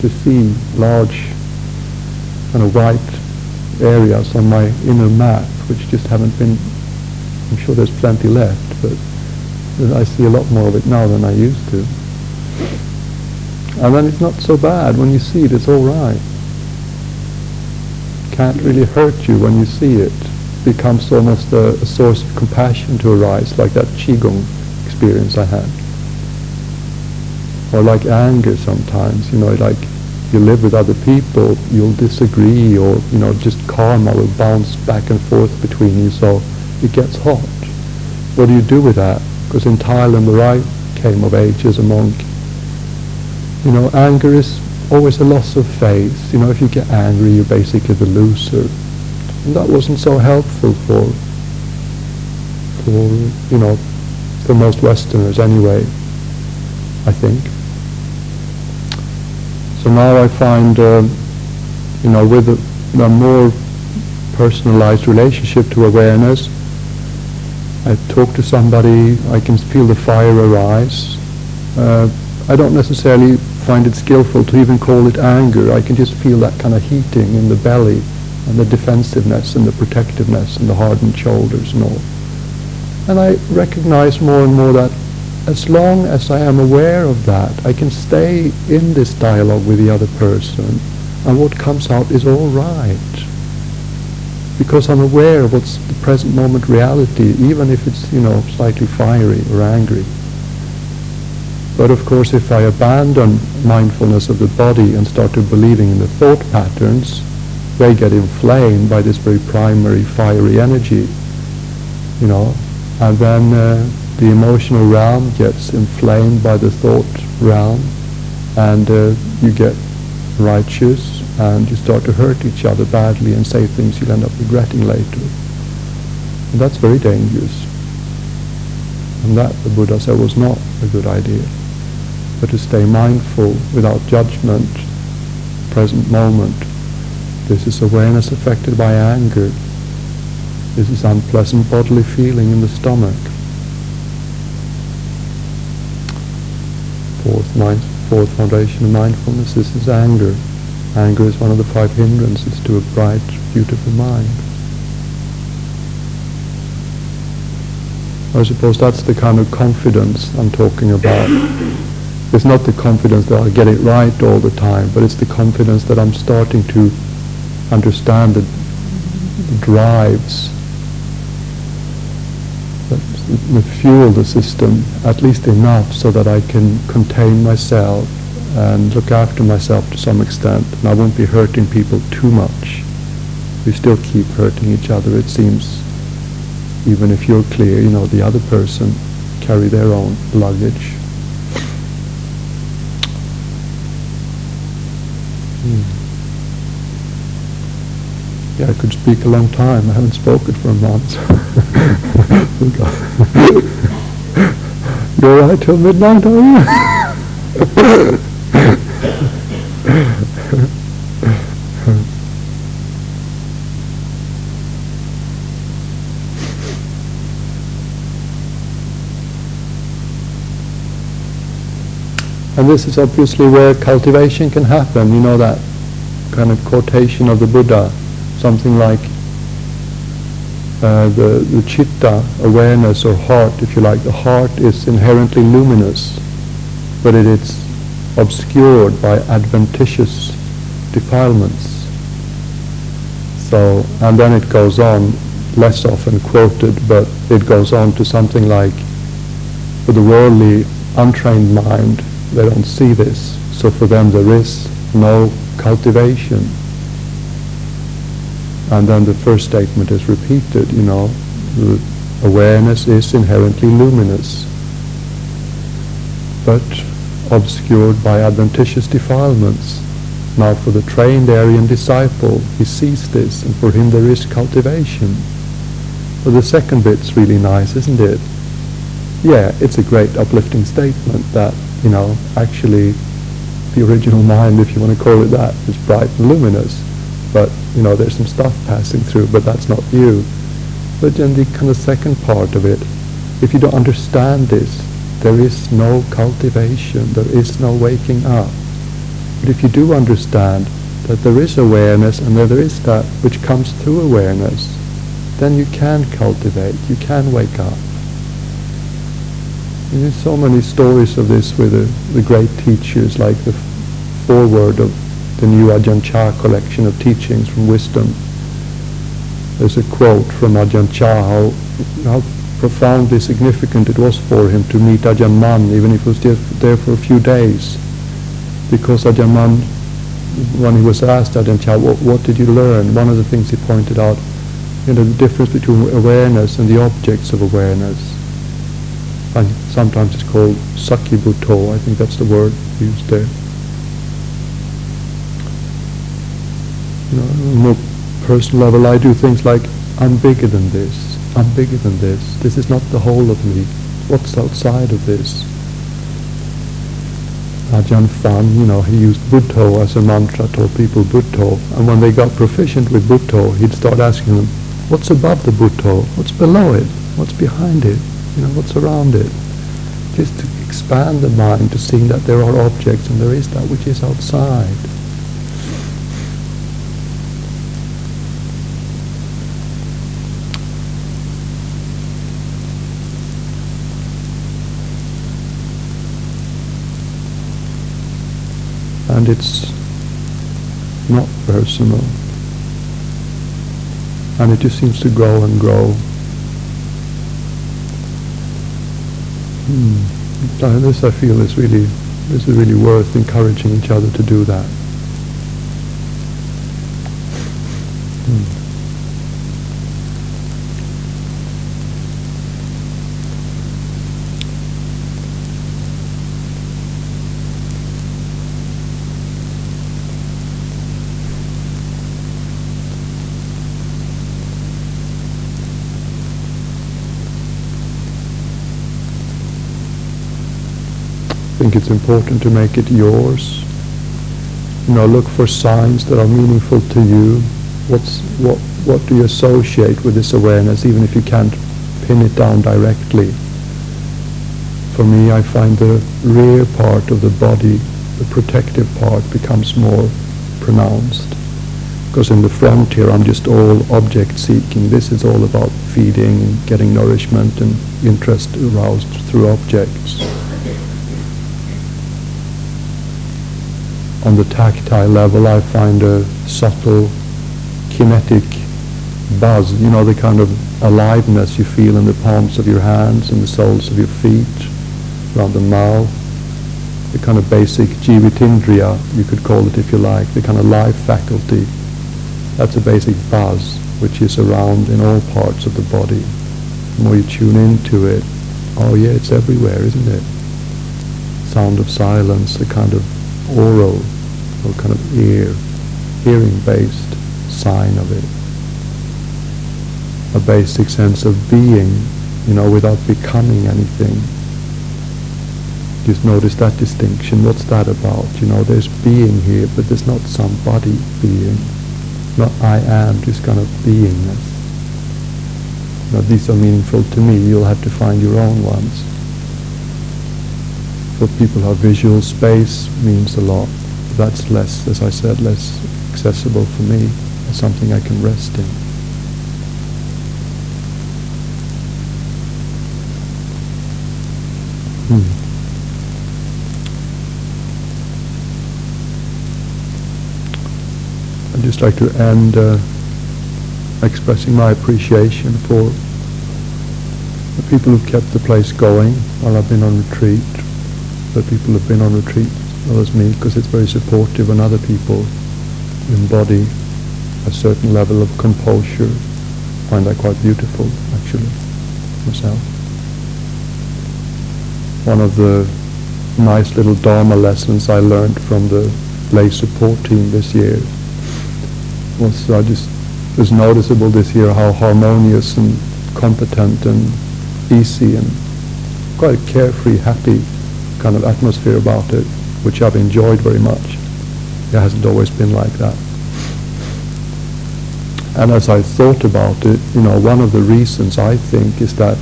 to see large kind of white areas on my inner map, which just haven't been, I'm sure there's plenty left, but I see a lot more of it now than I used to. And then it's not so bad. When you see it, it's all right. Can't really hurt you when you see it. Becomes almost a, a source of compassion to arise, like that Qigong experience I had. Or like anger sometimes, you know, like you live with other people, you'll disagree or, you know, just karma will bounce back and forth between you, so it gets hot. What do you do with that? Because in Thailand, where I came of age as a monk, you know, anger is always a loss of face. You know, if you get angry, you're basically the loser. And that wasn't so helpful for, for you know, for most Westerners anyway, I think. So now I find, uh, you know, with a, a more personalized relationship to awareness, I talk to somebody, I can feel the fire arise. Uh, I don't necessarily find it skillful to even call it anger. I can just feel that kind of heating in the belly and the defensiveness and the protectiveness and the hardened shoulders and all. And I recognize more and more that as long as I am aware of that, I can stay in this dialogue with the other person and what comes out is all right because I'm aware of what's the present moment reality, even if it's, you know, slightly fiery or angry. But of course, if I abandon mindfulness of the body and start to believing in the thought patterns, they get inflamed by this very primary fiery energy, you know, and then uh, the emotional realm gets inflamed by the thought realm, and uh, you get righteous, and you start to hurt each other badly and say things you'll end up regretting later. And that's very dangerous. And that, the Buddha said, was not a good idea. But to stay mindful without judgment, present moment. This is awareness affected by anger. This is unpleasant bodily feeling in the stomach. Fourth, mind, fourth foundation of mindfulness, this is anger. Anger is one of the five hindrances to a bright, beautiful mind. I suppose that's the kind of confidence I'm talking about. It's not the confidence that I'll get it right all the time, but it's the confidence that I'm starting to understand the, the drives that, that fuel the system, at least enough so that I can contain myself and look after myself to some extent, and I won't be hurting people too much. We still keep hurting each other, it seems. Even if you're clear, you know, the other person carry their own luggage. Hmm. Yeah, I could speak a long time. I haven't spoken for a month. You're right till midnight, are you? And this is obviously where cultivation can happen. You know that kind of quotation of the Buddha, something like uh, the, the chitta, awareness or heart, if you like. The heart is inherently luminous, but it is obscured by adventitious defilements. So, and then it goes on, less often quoted, but it goes on to something like, for the worldly, untrained mind, they don't see this. So for them there is no cultivation. And then the first statement is repeated, you know, awareness is inherently luminous, but obscured by adventitious defilements. Now for the trained Aryan disciple, he sees this, and for him there is cultivation. But the second bit's really nice, isn't it? Yeah, it's a great uplifting statement that you know, actually the original mind, if you want to call it that, is bright and luminous. But, you know, there's some stuff passing through, but that's not you. But then the kind of second part of it, if you don't understand this, there is no cultivation, there is no waking up. But if you do understand that there is awareness and that there is that which comes through awareness, then you can cultivate, you can wake up. And there's so many stories of this with the, the great teachers, like the foreword of the new Ajahn Chah collection of teachings from wisdom. There's a quote from Ajahn Chah how, how profoundly significant it was for him to meet Ajahn Mun, even if he was there for a few days. Because Ajahn Mun, when he was asked Ajahn Chah, what, what did you learn? One of the things he pointed out, you know, the difference between awareness and the objects of awareness. And sometimes it's called sakkibbuto, I think that's the word used there. You know, on a more personal level, I do things like, I'm bigger than this. I'm bigger than this. This is not the whole of me. What's outside of this? Ajahn Fan, you know, he used Buddho as a mantra, told people Buddho. And when they got proficient with Buddho, he'd start asking them, what's above the Buddho? What's below it? What's behind it? You know, what's around it? Just to expand the mind to seeing that there are objects and there is that which is outside. And it's not personal. And it just seems to grow and grow. Hmm. This I feel is really, this is really worth encouraging each other to do that. Think it's important to make it yours. You know, look for signs that are meaningful to you. What's, what, what do you associate with this awareness, even if you can't pin it down directly? For me, I find the rear part of the body, the protective part, becomes more pronounced. Because in the front here, I'm just all object seeking. This is all about feeding getting nourishment and interest aroused through objects. On the tactile level, I find a subtle kinetic buzz, you know, the kind of aliveness you feel in the palms of your hands and the soles of your feet, around the mouth, the kind of basic jivitindriya, you could call it if you like, the kind of life faculty. That's a basic buzz which is around in all parts of the body. The more you tune into it, oh yeah, it's everywhere, isn't it? Sound of silence, a kind of oral kind of ear, hearing-based sign of it. A basic sense of being, you know, without becoming anything. Just notice that distinction. What's that about? You know, there's being here, but there's not somebody being. Not I am, just kind of beingness. Now these are meaningful to me. You'll have to find your own ones. For people have visual space means a lot that's less, as I said, less accessible for me as something I can rest in. Hmm. I'd just like to end uh, expressing my appreciation for the people who've kept the place going while I've been on retreat, the people who've been on retreat well me because it's very supportive and other people embody a certain level of composure. I find that quite beautiful actually myself. One of the nice little Dharma lessons I learned from the lay support team this year was I just it was noticeable this year how harmonious and competent and easy and quite a carefree, happy kind of atmosphere about it which I've enjoyed very much. It hasn't always been like that. And as I thought about it, you know, one of the reasons I think is that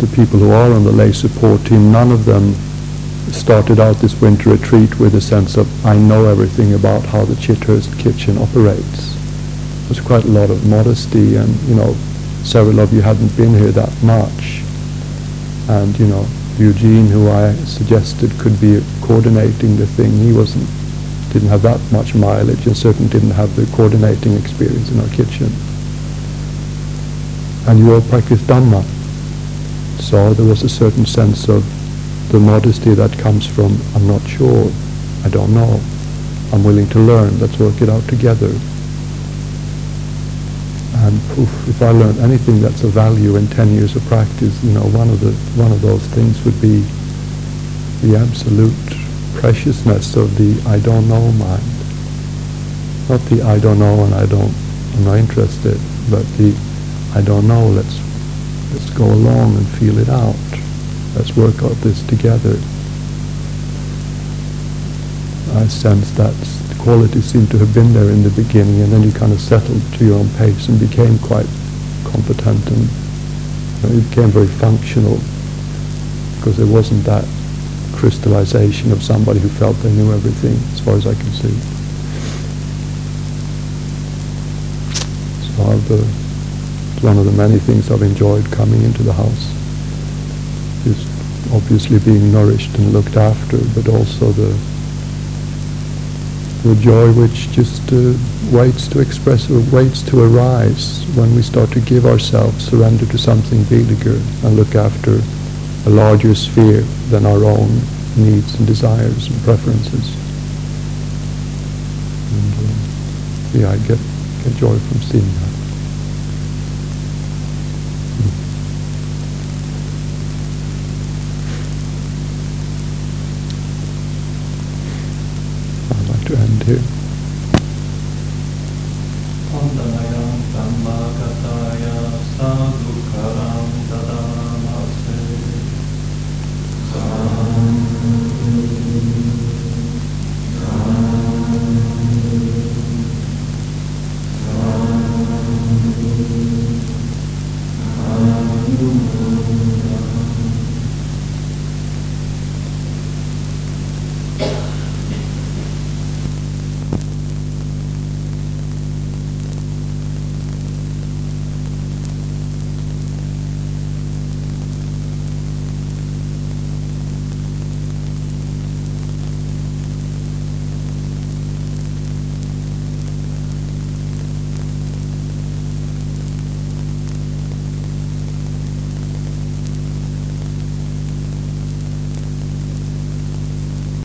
the people who are on the lay support team, none of them started out this winter retreat with a sense of I know everything about how the Chithurst kitchen operates. There's quite a lot of modesty and, you know, several of you hadn't been here that much. And, you know, Eugene, who I suggested could be coordinating the thing, he wasn't, didn't have that much mileage and certainly didn't have the coordinating experience in our kitchen. And you all practiced Dhamma. So there was a certain sense of the modesty that comes from, I'm not sure, I don't know, I'm willing to learn, let's work it out together. And poof, if I learned anything that's of value in 10 years of practice, you know, one of, the, one of those things would be the absolute preciousness of the I don't know mind. Not the I don't know and I don't, I'm not interested, but the I don't know, let's, let's go along and feel it out. Let's work out this together. I sense that quality seemed to have been there in the beginning, and then you kind of settled to your own pace and became quite competent, and you, know, you became very functional because there wasn't that crystallization of somebody who felt they knew everything, as far as I can see. So uh, one of the many things I've enjoyed coming into the house is obviously being nourished and looked after, but also the the joy which just uh, waits to express or waits to arise when we start to give ourselves, surrender to something bigger and look after a larger sphere than our own needs and desires and preferences. And, uh, yeah, I get, get joy from seeing that. To end here.